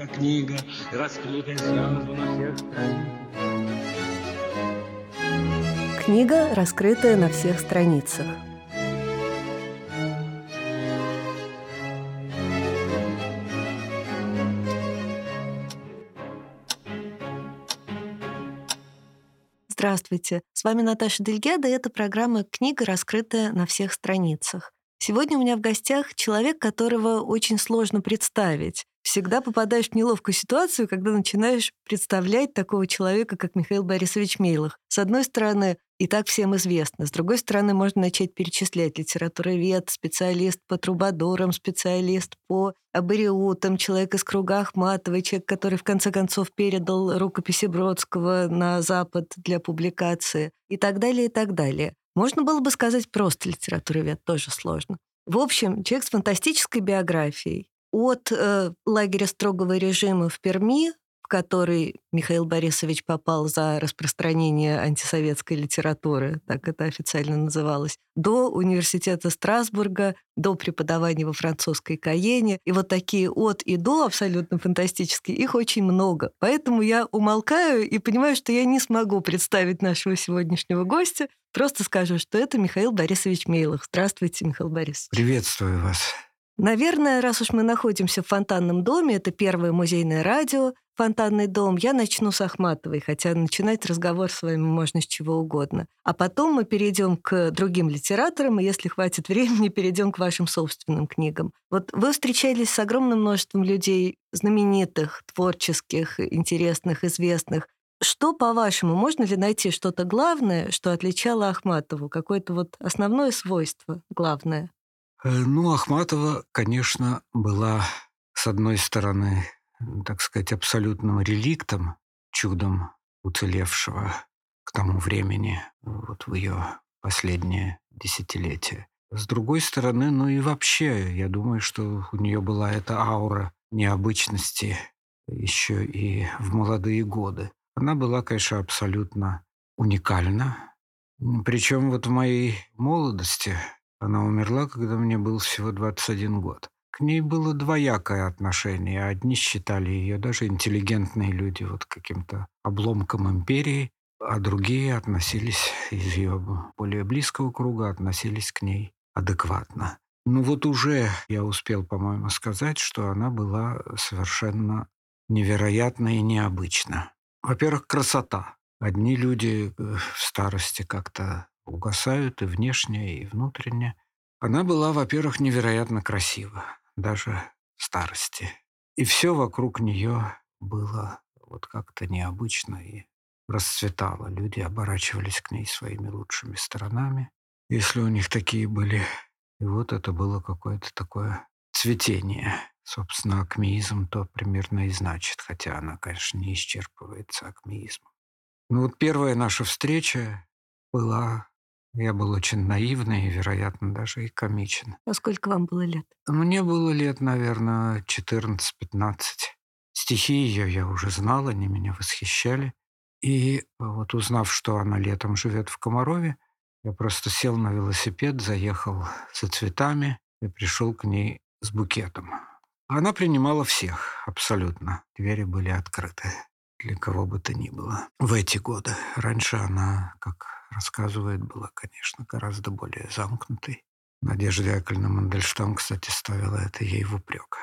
как книга, раскрытая сразу на всех Книга, раскрытая на всех страницах. Здравствуйте, с вами Наташа Дельгеда, и это программа «Книга, раскрытая на всех страницах». Сегодня у меня в гостях человек, которого очень сложно представить. Всегда попадаешь в неловкую ситуацию, когда начинаешь представлять такого человека, как Михаил Борисович Мейлах. С одной стороны, и так всем известно. С другой стороны, можно начать перечислять литературовед, специалист по трубадурам, специалист по абориутам, человек из круга Ахматовой, человек, который в конце концов передал рукописи Бродского на Запад для публикации и так далее, и так далее. Можно было бы сказать просто литературовед, тоже сложно. В общем, человек с фантастической биографией. От э, лагеря строгого режима в Перми, в который Михаил Борисович попал за распространение антисоветской литературы, так это официально называлось, до университета Страсбурга, до преподавания во французской Каене. И вот такие от и до абсолютно фантастические, их очень много. Поэтому я умолкаю и понимаю, что я не смогу представить нашего сегодняшнего гостя, Просто скажу, что это Михаил Борисович Мейлах. Здравствуйте, Михаил Борисович. Приветствую вас. Наверное, раз уж мы находимся в фонтанном доме, это первое музейное радио, фонтанный дом, я начну с Ахматовой, хотя начинать разговор с вами можно с чего угодно. А потом мы перейдем к другим литераторам, и если хватит времени, перейдем к вашим собственным книгам. Вот вы встречались с огромным множеством людей, знаменитых, творческих, интересных, известных. Что, по-вашему, можно ли найти что-то главное, что отличало Ахматову? Какое-то вот основное свойство главное? Э, ну, Ахматова, конечно, была, с одной стороны, так сказать, абсолютным реликтом, чудом уцелевшего к тому времени, вот в ее последнее десятилетие. С другой стороны, ну и вообще, я думаю, что у нее была эта аура необычности еще и в молодые годы. Она была, конечно, абсолютно уникальна. Причем вот в моей молодости она умерла, когда мне был всего 21 год. К ней было двоякое отношение. Одни считали ее, даже интеллигентные люди, вот каким-то обломком империи, а другие относились из ее более близкого круга, относились к ней адекватно. Ну вот уже я успел, по-моему, сказать, что она была совершенно невероятна и необычна. Во-первых, красота. Одни люди э, в старости как-то угасают и внешне, и внутренне. Она была, во-первых, невероятно красива, даже в старости. И все вокруг нее было вот как-то необычно и расцветало. Люди оборачивались к ней своими лучшими сторонами, если у них такие были. И вот это было какое-то такое цветение. Собственно, акмеизм то примерно и значит, хотя она, конечно, не исчерпывается акмеизмом. Ну вот первая наша встреча была... Я был очень наивный и, вероятно, даже и комичен. А сколько вам было лет? Мне было лет, наверное, 14-15. Стихи ее я уже знал, они меня восхищали. И вот узнав, что она летом живет в Комарове, я просто сел на велосипед, заехал со цветами и пришел к ней с букетом. Она принимала всех, абсолютно. Двери были открыты для кого бы то ни было. В эти годы. Раньше она, как рассказывает, была, конечно, гораздо более замкнутой. Надежда Яковлевна Мандельштам, кстати, ставила это ей в упрек,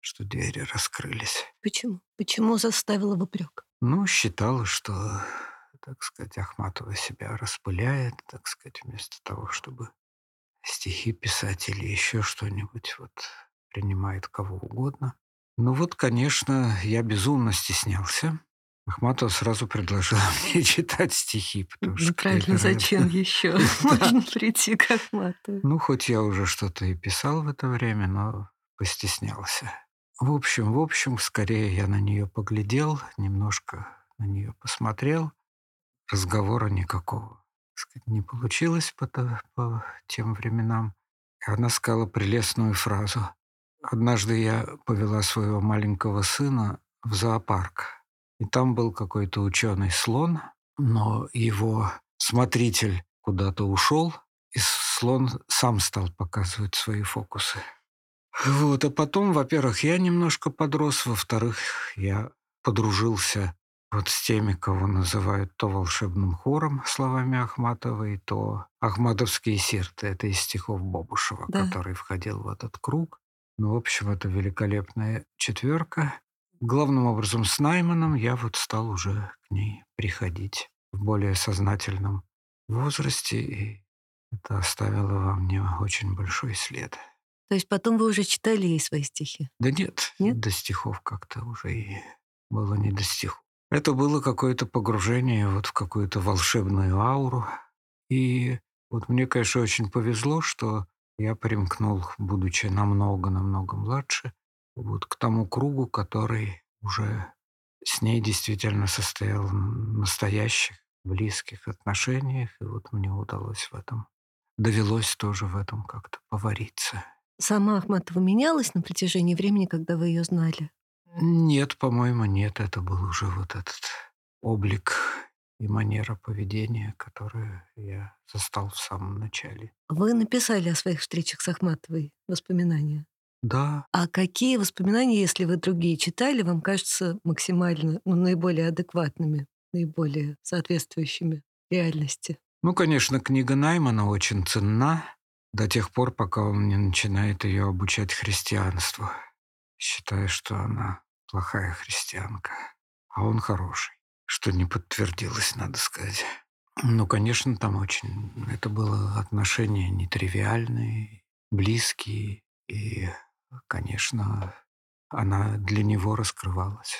что двери раскрылись. Почему? Почему заставила в упрек? Ну, считала, что, так сказать, Ахматова себя распыляет, так сказать, вместо того, чтобы стихи писать или еще что-нибудь. Вот принимает кого угодно. Ну вот, конечно, я безумно стеснялся. Ахматова сразу предложила мне читать стихи. Потому ну, что правильно, зачем еще? Можно прийти к Ахматовой. Ну, хоть я уже что-то и писал в это время, но постеснялся. В общем, в общем, скорее я на нее поглядел, немножко на нее посмотрел. Разговора никакого сказать, не получилось по, по тем временам. И она сказала прелестную фразу. Однажды я повела своего маленького сына в зоопарк. И там был какой-то ученый слон, но его смотритель куда-то ушел, и слон сам стал показывать свои фокусы. Вот, а потом, во-первых, я немножко подрос, во-вторых, я подружился вот с теми, кого называют то волшебным хором словами Ахматовой, то Ахматовские серты. Это из стихов Бобушева, Да. который входил в этот круг. Ну, в общем, это великолепная четверка. Главным образом с Найманом я вот стал уже к ней приходить в более сознательном возрасте, и это оставило во мне очень большой след. То есть потом вы уже читали ей свои стихи? Да нет, Нет? до стихов как-то уже и было не до стихов. Это было какое-то погружение вот в какую-то волшебную ауру. И вот мне, конечно, очень повезло, что я примкнул, будучи намного-намного младше, вот к тому кругу, который уже с ней действительно состоял в настоящих, близких отношениях. И вот мне удалось в этом, довелось тоже в этом как-то повариться. Сама Ахматова менялась на протяжении времени, когда вы ее знали? Нет, по-моему, нет. Это был уже вот этот облик и манера поведения, которую я застал в самом начале. Вы написали о своих встречах с Ахматовой воспоминания. Да, А какие воспоминания, если вы другие читали, вам кажутся максимально, ну, наиболее адекватными, наиболее соответствующими реальности? ну, конечно, книга Наймана очень ценна до тех пор, пока он не начинает ее обучать христианству, считая, что она плохая христианка, а он хороший, что не подтвердилось, надо сказать. Ну, конечно, там очень... Это было отношения нетривиальные, близкие, и, конечно, она для него раскрывалась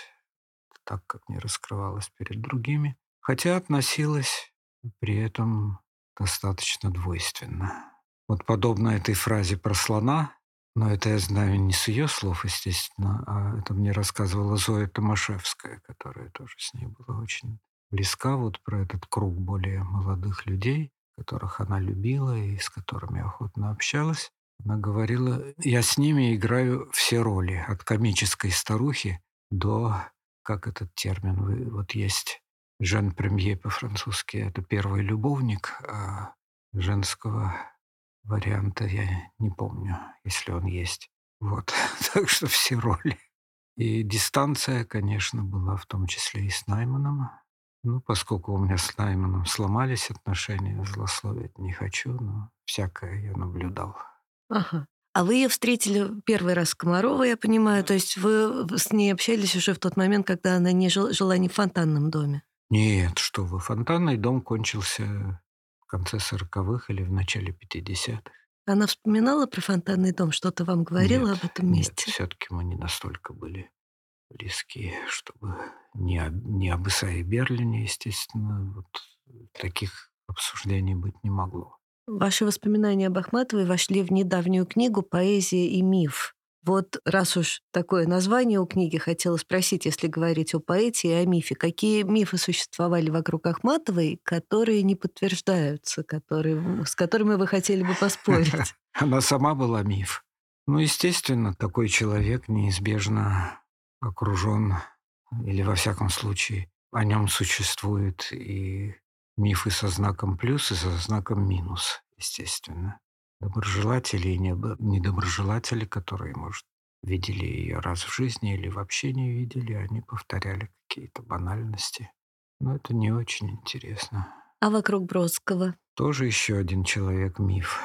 так, как не раскрывалась перед другими, хотя относилась при этом достаточно двойственно. Вот подобно этой фразе про слона, но это я знаю не с ее слов, естественно, а это мне рассказывала Зоя Томашевская, которая тоже с ней была очень близка, вот про этот круг более молодых людей, которых она любила и с которыми охотно общалась. Она говорила, я с ними играю все роли, от комической старухи до, как этот термин, вы- вот есть Жен Премье по-французски, это первый любовник, а женского варианта я не помню, если он есть. Вот, так что все роли. И дистанция, конечно, была в том числе и с Найманом. Ну, поскольку у меня с Найманом сломались отношения, злословить не хочу, но всякое я наблюдал. Ага. А вы ее встретили первый раз Комарова, я понимаю, то есть вы с ней общались уже в тот момент, когда она не жил- жила не в фонтанном доме? Нет, что вы, фонтанный дом кончился в конце сороковых или в начале 50-х. Она вспоминала про фонтанный дом, что-то вам говорила Нет, об этом нет, месте? все-таки мы не настолько были близки, чтобы не, об- не об Исаии Берлине, естественно, вот таких обсуждений быть не могло. Ваши воспоминания об Ахматовой вошли в недавнюю книгу «Поэзия и миф». Вот раз уж такое название у книги, хотела спросить, если говорить о поэте и о мифе, какие мифы существовали вокруг Ахматовой, которые не подтверждаются, которые, с которыми вы хотели бы поспорить? Она сама была миф. Ну, естественно, такой человек неизбежно окружен, или во всяком случае о нем существуют и мифы со знаком плюс, и со знаком минус, естественно. Доброжелатели и недо- недоброжелатели, которые, может, видели ее раз в жизни или вообще не видели, они повторяли какие-то банальности. Но это не очень интересно. А вокруг Бродского? Тоже еще один человек-миф.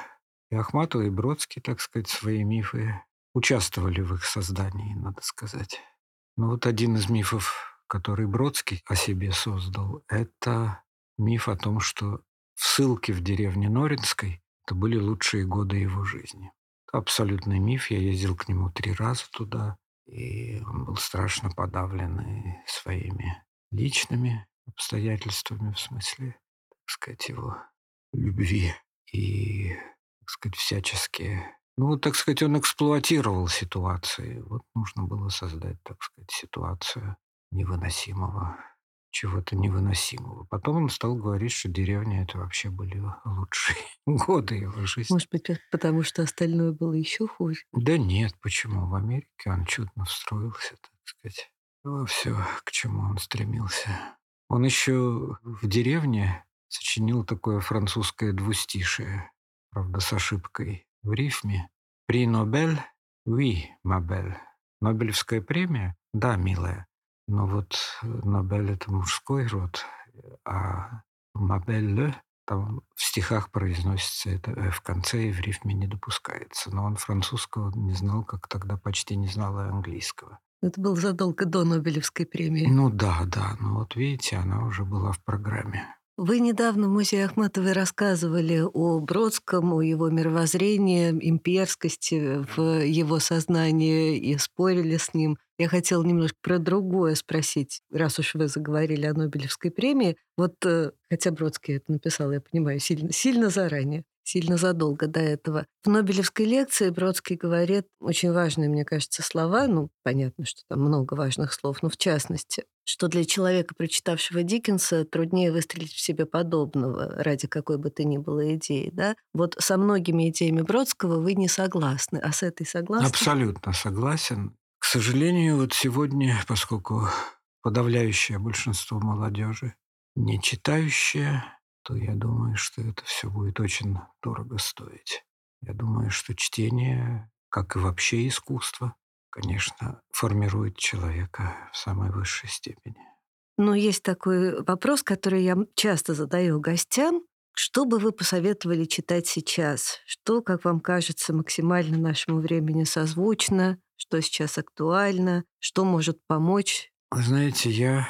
И Ахматова, и Бродский, так сказать, свои мифы участвовали в их создании, надо сказать. Но вот один из мифов, который Бродский о себе создал, это миф о том, что в ссылке в деревне Норинской это были лучшие годы его жизни. Абсолютный миф. Я ездил к нему три раза туда, и он был страшно подавлен своими личными обстоятельствами, в смысле, так сказать, его любви и, так сказать, всяческие... Ну, так сказать, он эксплуатировал ситуации. Вот нужно было создать, так сказать, ситуацию невыносимого, чего-то невыносимого. Потом он стал говорить, что деревня это вообще были лучшие годы его жизни. Может быть, потому что остальное было еще хуже? Да нет, почему? В Америке он чудно встроился, так сказать, во все, к чему он стремился. Он еще в деревне сочинил такое французское двустишие, правда, с ошибкой в рифме. При Нобель Oui, ma belle. Нобелевская премия? Да, милая. Но вот Нобель – это мужской род, а Мабелле там в стихах произносится это «э» в конце и в рифме не допускается. Но он французского не знал, как тогда почти не знал и английского. Это было задолго до Нобелевской премии. Ну да, да. Но вот видите, она уже была в программе. Вы недавно в музее Ахматовой рассказывали о Бродском, о его мировоззрении, имперскости в его сознании и спорили с ним. Я хотела немножко про другое спросить, раз уж вы заговорили о Нобелевской премии. Вот, э, хотя Бродский это написал, я понимаю, сильно, сильно заранее сильно задолго до этого. В Нобелевской лекции Бродский говорит очень важные, мне кажется, слова. Ну, понятно, что там много важных слов, но в частности, что для человека, прочитавшего Диккенса, труднее выстрелить в себе подобного ради какой бы то ни было идеи. Да? Вот со многими идеями Бродского вы не согласны, а с этой согласны? Абсолютно согласен. К сожалению, вот сегодня, поскольку подавляющее большинство молодежи не читающее, то я думаю, что это все будет очень дорого стоить. Я думаю, что чтение, как и вообще искусство, конечно, формирует человека в самой высшей степени. Но есть такой вопрос, который я часто задаю гостям. Что бы вы посоветовали читать сейчас? Что, как вам кажется, максимально нашему времени созвучно? Что сейчас актуально? Что может помочь? Вы знаете, я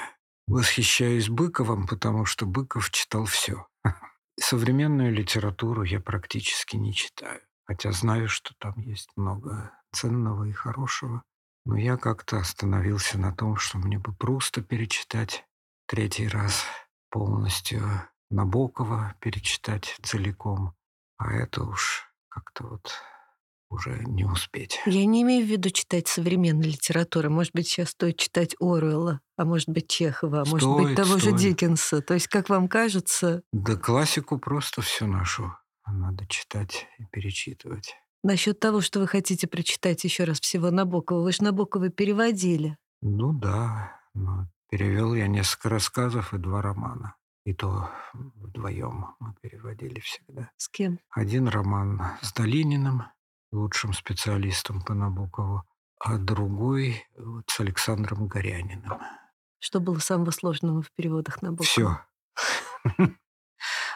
Восхищаюсь Быковым, потому что Быков читал все. Современную литературу я практически не читаю, хотя знаю, что там есть много ценного и хорошего. Но я как-то остановился на том, что мне бы просто перечитать третий раз полностью Набокова, перечитать целиком. А это уж как-то вот уже не успеть. Я не имею в виду читать современную литературу. Может быть, сейчас стоит читать Оруэлла, а может быть, Чехова, а стоит, может быть, того стоит. же Диккенса. То есть, как вам кажется... Да классику просто всю нашу надо читать и перечитывать. Насчет того, что вы хотите прочитать еще раз всего Набокова, вы же Набокова переводили. Ну да, но перевел я несколько рассказов и два романа. И то вдвоем мы переводили всегда. С кем? Один роман с Долининым, лучшим специалистом по Набокову, а другой вот с Александром Горяниным. Что было самого сложного в переводах Набокова? Все.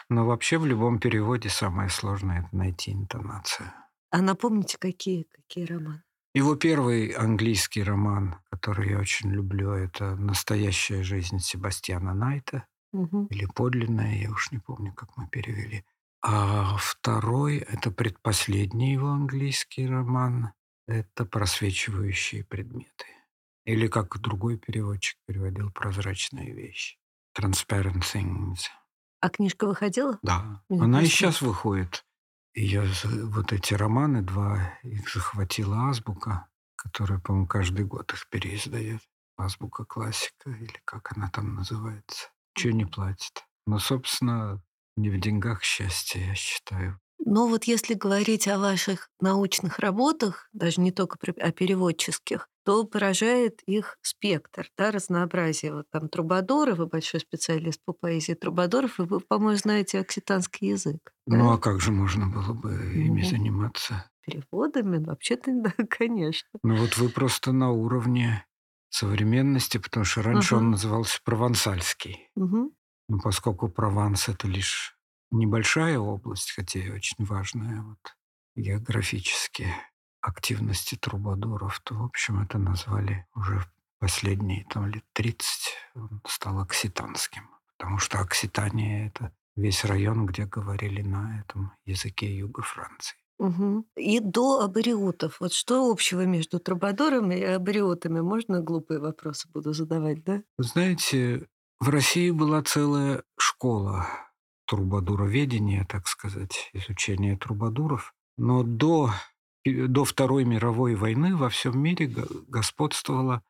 Но вообще в любом переводе самое сложное – это найти интонацию. А напомните, какие, какие романы? Его первый английский роман, который я очень люблю, это «Настоящая жизнь Себастьяна Найта» Угу. или «Подлинная», я уж не помню, как мы перевели. А второй – это предпоследний его английский роман. Это «Просвечивающие предметы». Или, как другой переводчик переводил, «Прозрачные вещи». «Transparent things». А книжка выходила? Да. Мне Она и сейчас выходит. Ее вот эти романы, два, их захватила Азбука, которая, по-моему, каждый год их переиздает. Азбука классика, или как она там называется. Чего не платит. Но, собственно, не в деньгах счастье, я считаю. Но вот если говорить о ваших научных работах, даже не только о переводческих, то поражает их спектр, да, разнообразие. Вот там Трубадоры, вы большой специалист по поэзии Трубадоров, и вы, по-моему, знаете окситанский язык. да? Ну, а как же можно было бы ими Мгм. заниматься? Переводами? Вообще-то, да, конечно. Ну, вот вы просто на уровне современности, потому что раньше Ага. он назывался провансальский. Мгм. Но поскольку Прованс – это лишь небольшая область, хотя и очень важная вот, географически, активности трубадуров, то, в общем, это назвали уже последние там, лет 30, он стал окситанским. Потому что Окситания – это весь район, где говорили на этом языке юга Франции. Мгм. И до абориутов. Вот что общего между трубадорами и абориутами? Можно глупые вопросы буду задавать, да? Вы знаете, в России была целая школа трубадуроведения, так сказать, изучения трубадуров. Но до, до Второй мировой войны во всем мире го- господствовала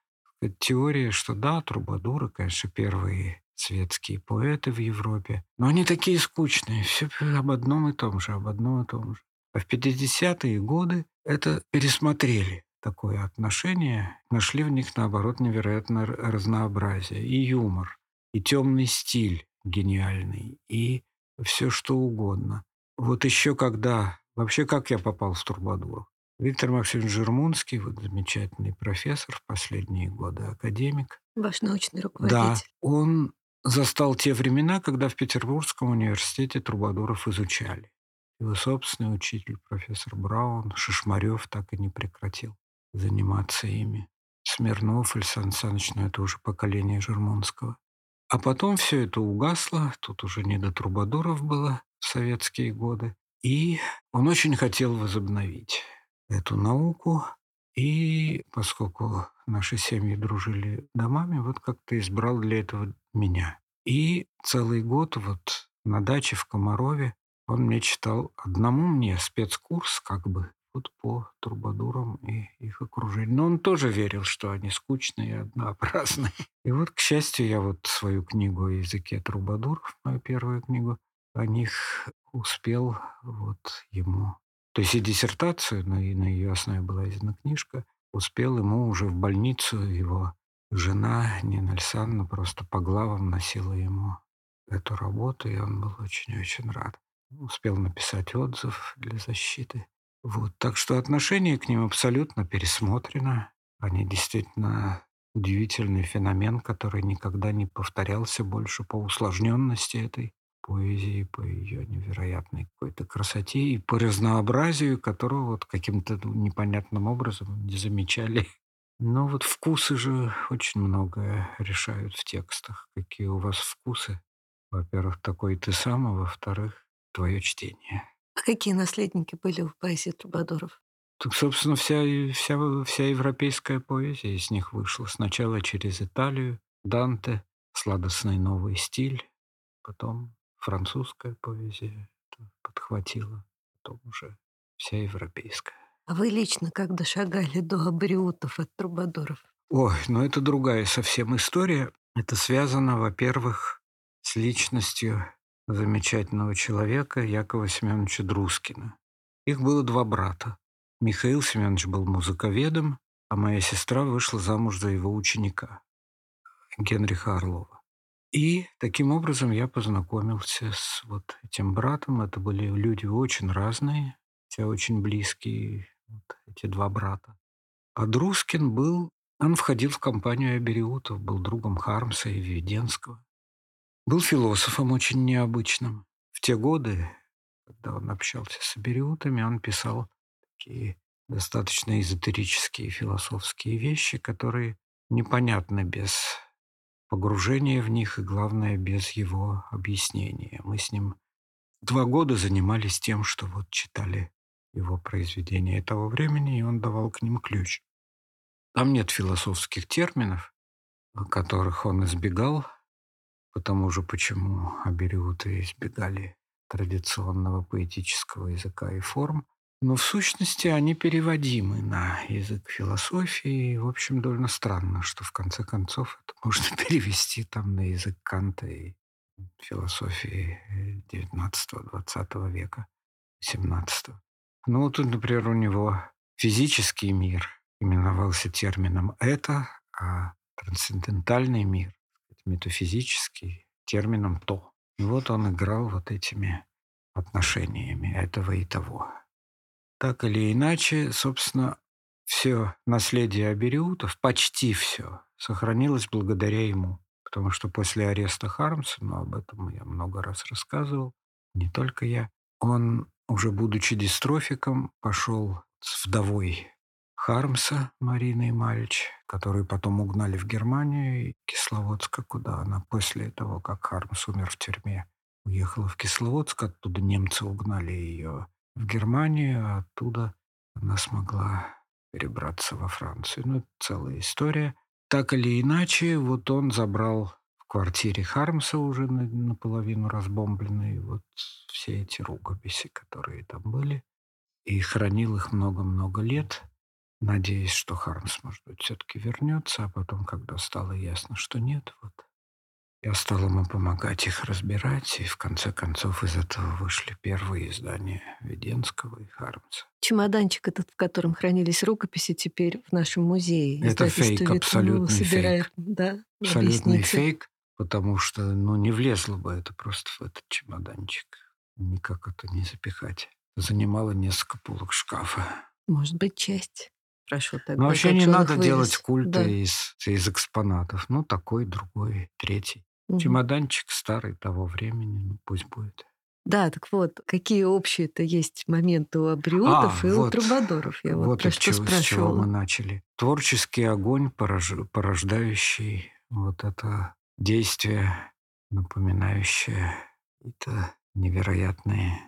теория, что да, трубадуры, конечно, первые светские поэты в Европе, но они такие скучные, все об одном и том же, об одном и том же. А в 50-е годы это пересмотрели такое отношение, нашли в них, наоборот, невероятное разнообразие и юмор, и темный стиль гениальный, и все что угодно. Вот еще когда... Вообще, как я попал в Турбадуров? Виктор Максимович Жермунский, вот замечательный профессор в последние годы, академик. Ваш научный Да, руководитель. он застал те времена, когда в Петербургском университете трубадуров изучали. Его собственный учитель, профессор Браун, Шишмарев, так и не прекратил заниматься ими. Смирнов, Александр Александрович, ну это уже поколение Жермунского. А потом все это угасло, тут уже не до трубадуров было в советские годы. И он очень хотел возобновить эту науку. И поскольку наши семьи дружили домами, вот как-то избрал для этого меня. И целый год вот на даче в Комарове он мне читал одному мне спецкурс как бы вот по трубадурам и их окружению. Но он тоже верил, что они скучные и однообразные. И вот, к счастью, я вот свою книгу о языке трубадуров, мою первую книгу, о них успел вот ему то есть и диссертацию, но и на ее основе была издана книжка, успел ему уже в больницу его жена Нина Александровна просто по главам носила ему эту работу, и он был очень-очень рад. Успел написать отзыв для защиты. Вот. Так что отношение к ним абсолютно пересмотрено. Они действительно удивительный феномен, который никогда не повторялся больше по усложненности этой поэзии, по ее невероятной какой-то красоте и по разнообразию, которого вот каким-то непонятным образом не замечали. Но вот вкусы же очень многое решают в текстах. Какие у вас вкусы? Во-первых, такой ты сам, а во-вторых, твое чтение. А какие наследники были в поэзии Трубадуров? Так, собственно, вся, вся, вся европейская поэзия из них вышла. Сначала через Италию, Данте, сладостный новый стиль, потом французская поэзия подхватила, потом уже вся европейская. А вы лично как дошагали до абориутов от трубадуров? Ой, ну это другая совсем история. Это связано, во-первых, с личностью замечательного человека Якова Семеновича Друскина. Их было два брата. Михаил Семенович был музыковедом, а моя сестра вышла замуж за его ученика, Генриха Орлова. И таким образом я познакомился с вот этим братом. Это были люди очень разные, хотя очень близкие, вот эти два брата. А Друскин был, он входил в компанию Абериутов, был другом Хармса и Введенского. Был философом очень необычным. В те годы, когда он общался с Абериутами, он писал такие достаточно эзотерические философские вещи, которые непонятны без погружение в них и, главное, без его объяснения. Мы с ним два года занимались тем, что вот читали его произведения этого времени, и он давал к ним ключ. Там нет философских терминов, которых он избегал, потому же почему абериуты избегали традиционного поэтического языка и форм. Но в сущности они переводимы на язык философии. И, в общем, довольно странно, что в конце концов это можно перевести там на язык Канта и философии XIX-XX века, XVII. Ну, вот тут, например, у него физический мир именовался термином «это», а трансцендентальный мир, метафизический, термином «то». И вот он играл вот этими отношениями этого и того. Так или иначе, собственно, все наследие Абериутов, почти все, сохранилось благодаря ему. Потому что после ареста Хармса, но об этом я много раз рассказывал, не только я, он, уже будучи дистрофиком, пошел с вдовой Хармса Мариной Мальч, которую потом угнали в Германию и Кисловодска, куда она после того, как Хармс умер в тюрьме, уехала в Кисловодск, оттуда немцы угнали ее в Германию, а оттуда она смогла перебраться во Францию. Ну, это целая история. Так или иначе, вот он забрал в квартире Хармса уже наполовину разбомбленные вот все эти рукописи, которые там были, и хранил их много-много лет, надеясь, что Хармс, может быть, все-таки вернется, а потом, когда стало ясно, что нет, вот я стал ему помогать их разбирать, и в конце концов из этого вышли первые издания Веденского и Хармса. Чемоданчик этот, в котором хранились рукописи, теперь в нашем музее. Это фейк, абсолютный собирает, фейк. Да, абсолютный объясните. фейк, потому что ну, не влезло бы это просто в этот чемоданчик. Никак это не запихать. Занимало несколько полок шкафа. Может быть, часть. Прошу тогда. Но вообще не надо их делать вывез? культы Да. из, из экспонатов. Ну, такой, другой, третий. Мгм. Чемоданчик старый того времени, ну, пусть будет. Да, так вот, какие общие-то есть моменты у абриотов А, и у вот. трубадуров? Я вот, Вот про что чего, с чего мы спрашивала. начали. Творческий огонь, порож- порождающий вот это действие, напоминающее это невероятные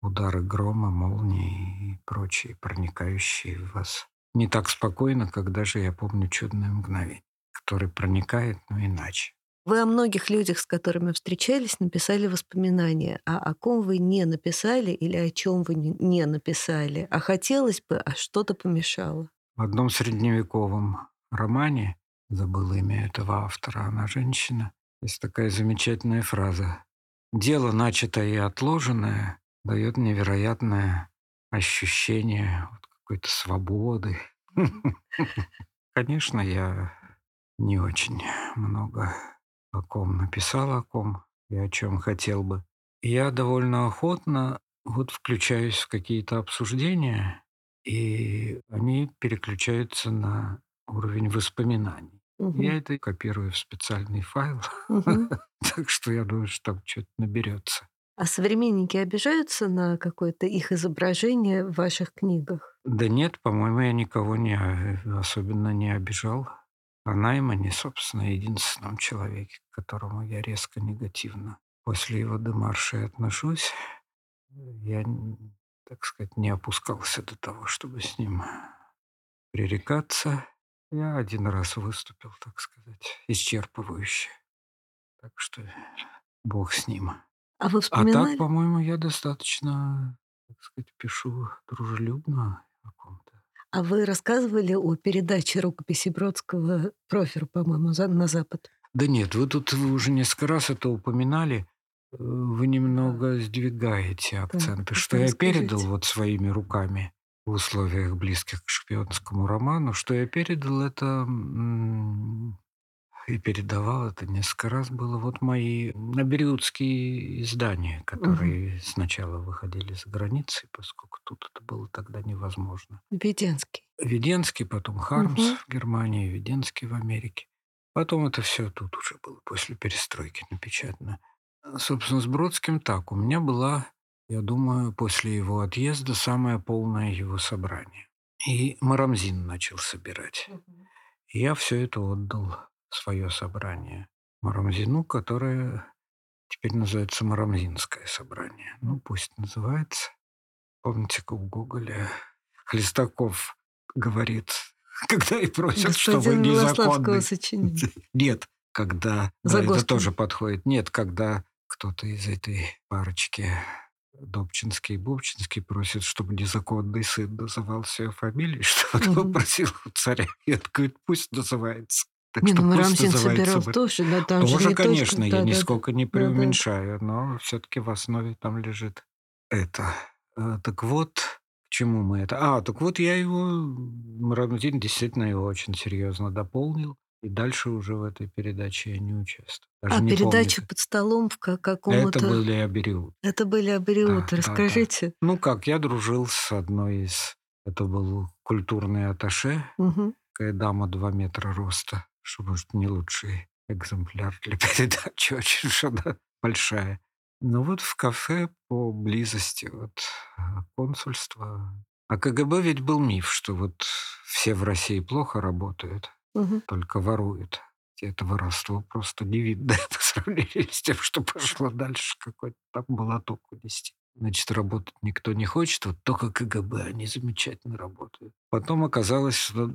удары грома, молнии и прочие, проникающие в вас. Не так спокойно, как даже я помню чудное мгновение, который проникает, но иначе. Вы о многих людях, с которыми встречались, написали воспоминания. А о ком вы не написали или о чем вы не- написали? А хотелось бы, а что-то помешало? В одном средневековом романе, забыл имя этого автора, она женщина, есть такая замечательная фраза. «Дело, начатое и отложенное, дает невероятное ощущение вот какой-то свободы». Конечно, я не очень много о ком написал, о ком и о чем хотел бы. Я довольно охотно вот включаюсь в какие-то обсуждения, и они переключаются на уровень воспоминаний. Мгм. Я это копирую в специальный файл, так что я думаю, что там что-то наберется. А современники обижаются на какое-то их изображение в ваших книгах? Да нет, по-моему, я никого не, а, особенно не обижал. О Наймане, собственно, единственном человеке, к которому я резко негативно после его демарша отношусь. Я, так сказать, не опускался до того, чтобы с ним пререкаться. Я один раз выступил, так сказать, исчерпывающе. Так что бог с ним. А вы А вспоминали? так, по-моему, я достаточно, так сказать, пишу дружелюбно о ком-то. А вы рассказывали о передаче рукописи Бродского проферу, по-моему, за- на Запад? Да нет, вы тут вы уже несколько раз это упоминали. Э, Вы немного сдвигаете акценты. так что я передал расскажите. вот своими руками в условиях близких к шпионскому роману, что я передал это и передавал это несколько раз было вот мои наберютские издания, которые сначала выходили за границей, поскольку тут это было тогда невозможно. Веденский. Веденский, потом Хармс Мгм. в Германии, Веденский в Америке. Потом это все тут уже было после перестройки напечатано. А, Собственно, с Бродским так. У меня была, я думаю, после его отъезда самое полное его собрание. И Марамзин начал собирать. И я все это отдал, свое собрание, Марамзину, которое теперь называется Марамзинское собрание. Ну, пусть называется. Помните, как в Гоголе Хлестаков говорит, когда и просят, что вы незаконный. сочинения. Нет, когда... Да, это Загоскин. тоже подходит. Нет, когда кто-то из этой парочки Добчинский и Бубчинский просит, чтобы незаконный сын назывался ее фамилией, что он попросил у царя. И он говорит, пусть называется. Так Не, что ну пусть Марамзин называется собирал Мар- тоже, но там же Тоже, не только- конечно, я да-да-да. нисколько не преуменьшаю, но все-таки в основе там лежит это. Э, Так вот, к чему мы это? А, так вот я его, Марамзин действительно его очень серьезно дополнил, и дальше уже в этой передаче я не участвую. Даже А не помню, передача как- под столом в ка- Это каком-то... были Абериут. Это были абориуты. Да, да, да. Расскажите. Ну как, я дружил с одной из... Это был культурный аташе, Мгм. такая дама 2 метра роста, что, может, не лучший экземпляр для передачи, очень она большая. Ну вот в кафе по близости от э, консульства. А КГБ ведь был миф, что вот все в России плохо работают, Мгм. только воруют. И Это воровство просто не видно по сравнению с тем, что пошло дальше, какой-то там молоток унести. Значит, работать никто не хочет, вот только КГБ, они замечательно работают. Потом оказалось, что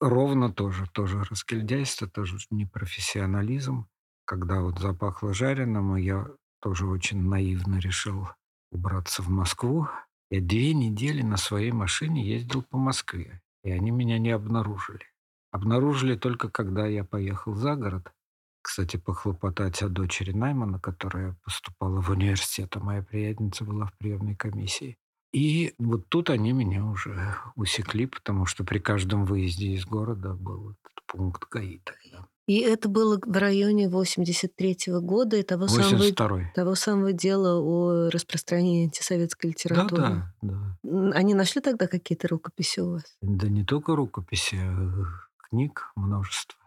ровно тоже, тоже разгильдяйство, тоже непрофессионализм. Когда вот запахло жареным, я тоже очень наивно решил убраться в Москву. Я две недели на своей машине ездил по Москве, и они меня не обнаружили. Обнаружили только, когда я поехал за город. Кстати, похлопотать о дочери Наймана, которая поступала в университет, а моя приятельница была в приемной комиссии. И вот тут они меня уже усекли, потому что при каждом выезде из города был этот пункт ГАИ тогда. И это было в районе 83 года и того самого, 82 того самого дела о распространении антисоветской литературы. Да, да, да. Они нашли тогда какие-то рукописи у вас? Да не только рукописи, а книг множество.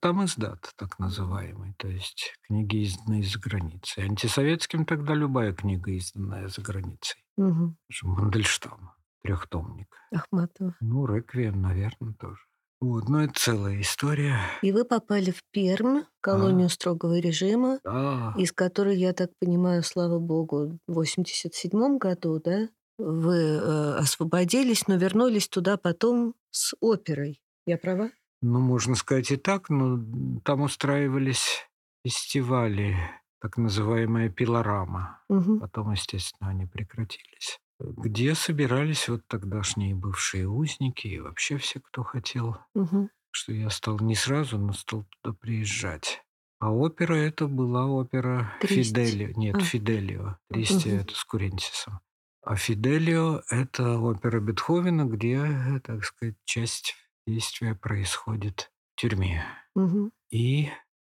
Там издат, так называемый, то есть книги, изданные за границей. Антисоветским тогда любая книга, изданная за границей. Даже Мандельштам, трехтомник. Ахматова. Ну, Реквием, наверное, тоже. Вот, но это целая история. И вы попали в Пермь, колонию строгого режима, Да, из которой, я так понимаю, слава богу, в 87 году, да, вы э, освободились, но вернулись туда потом с оперой. Я права? Ну, можно сказать и так, но там устраивались фестивали, так называемая пилорама. Мгм. Потом, естественно, они прекратились. Где собирались вот тогдашние бывшие узники и вообще все, кто хотел. Мгм. Что я стал не сразу, но стал туда приезжать. А опера это была опера Тристи. Фиделио. Нет, А. Фиделио. Тристи Мгм. это с Курентисом. А Фиделио это опера Бетховена, где, так сказать, часть действия происходит в тюрьме. Мгм. И,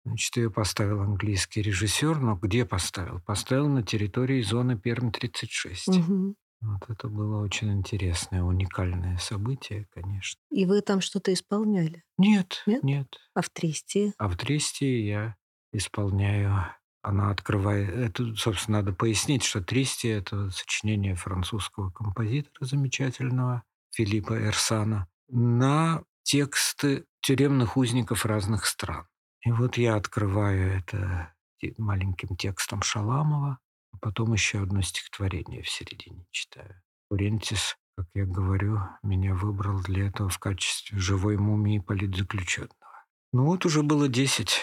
значит, ее поставил английский режиссер, но где поставил? Поставил на территории зоны Перм-36. Мгм. Вот это было очень интересное, уникальное событие, конечно. И вы там что-то исполняли? Нет, Нет? нет. А в Тристии? А в Тристии я исполняю... Она открывает... Это, собственно, надо пояснить, что Тристи — это сочинение французского композитора замечательного Филиппа Эрсана на тексты тюремных узников разных стран. И вот я открываю это маленьким текстом Шаламова, а потом еще одно стихотворение в середине читаю. Курентис, как я говорю, меня выбрал для этого в качестве живой мумии политзаключенного. Ну вот уже было 10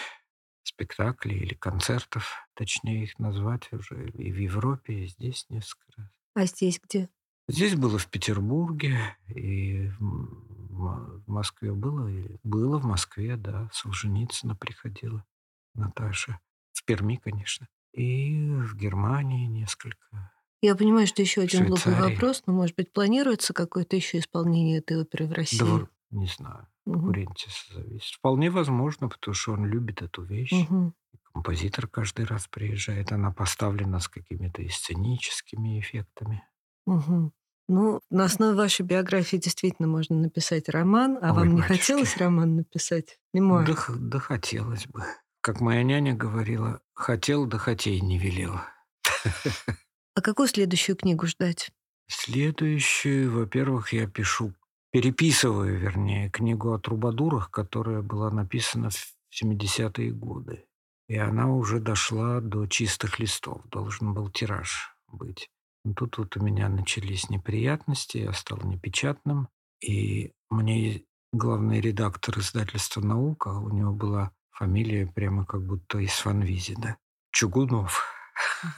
спектаклей или концертов, точнее их назвать уже и в Европе, и здесь несколько раз. А здесь где? Здесь было в Петербурге, и в Москве было, и было в Москве, да, Солженицына приходила, Наташа. В Перми, конечно. И в Германии несколько. Я понимаю, что еще один глупый вопрос, но, может быть, планируется какое-то еще исполнение этой оперы в России? Да, не знаю, Мгм. Курентиса зависит. Вполне возможно, потому что он любит эту вещь. Мгм. Композитор каждый раз приезжает. Она поставлена с какими-то сценическими эффектами. Мгм. Ну, на основе вашей биографии действительно можно написать роман, а Ой, вам не батюшки. хотелось роман написать? Мемуар? Да, да хотелось бы. Как моя няня говорила, хотел, да хотей не велел. А какую следующую книгу ждать? Следующую, во-первых, я пишу, переписываю, вернее, книгу о трубадурах, которая была написана в 70-е годы. И она уже дошла до чистых листов. Должен был тираж быть. Тут вот у меня начались неприятности, я стал непечатным. И мне главный редактор издательства «Наука», у него была фамилия прямо как будто из фанвизина. Чугунов.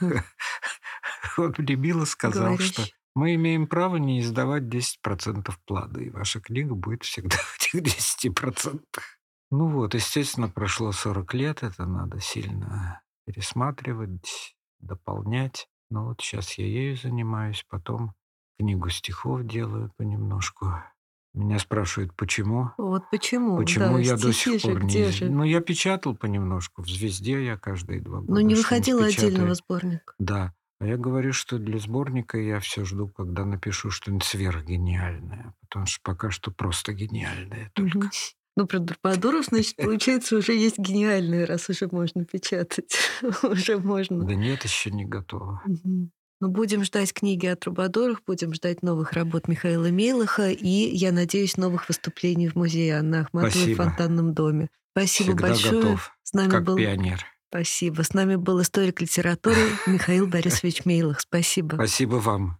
Он мне мило сказал, что мы имеем право не издавать 10% плады, и ваша книга будет всегда в этих 10%. Ну вот, естественно, прошло 40 лет, это надо сильно пересматривать, дополнять. Ну вот сейчас я ею занимаюсь, потом книгу стихов делаю понемножку. Меня спрашивают, почему. Вот почему? Почему да, я до сих же, пор не... же? Ну, я печатал понемножку. В «Звезде» я каждые два года Но не выходило отдельного сборника. Да. А я говорю, что для сборника я все жду, когда напишу что-нибудь сверхгениальное. Потому что пока что просто гениальное только. Мгм. Ну, про Дурбадуров, значит, получается, уже есть гениальные, раз уже можно печатать. уже можно. Да нет, еще не готово. Ну, будем ждать книги о Трубадурах, будем ждать новых работ Михаила Мейлаха и, я надеюсь, новых выступлений в музее Анны Ахматовой в. Фонтанном доме. Спасибо Всегда большое. готов, С нами как был... пионер. Спасибо. С нами был историк литературы Михаил Борисович Мейлах. Спасибо. Спасибо вам.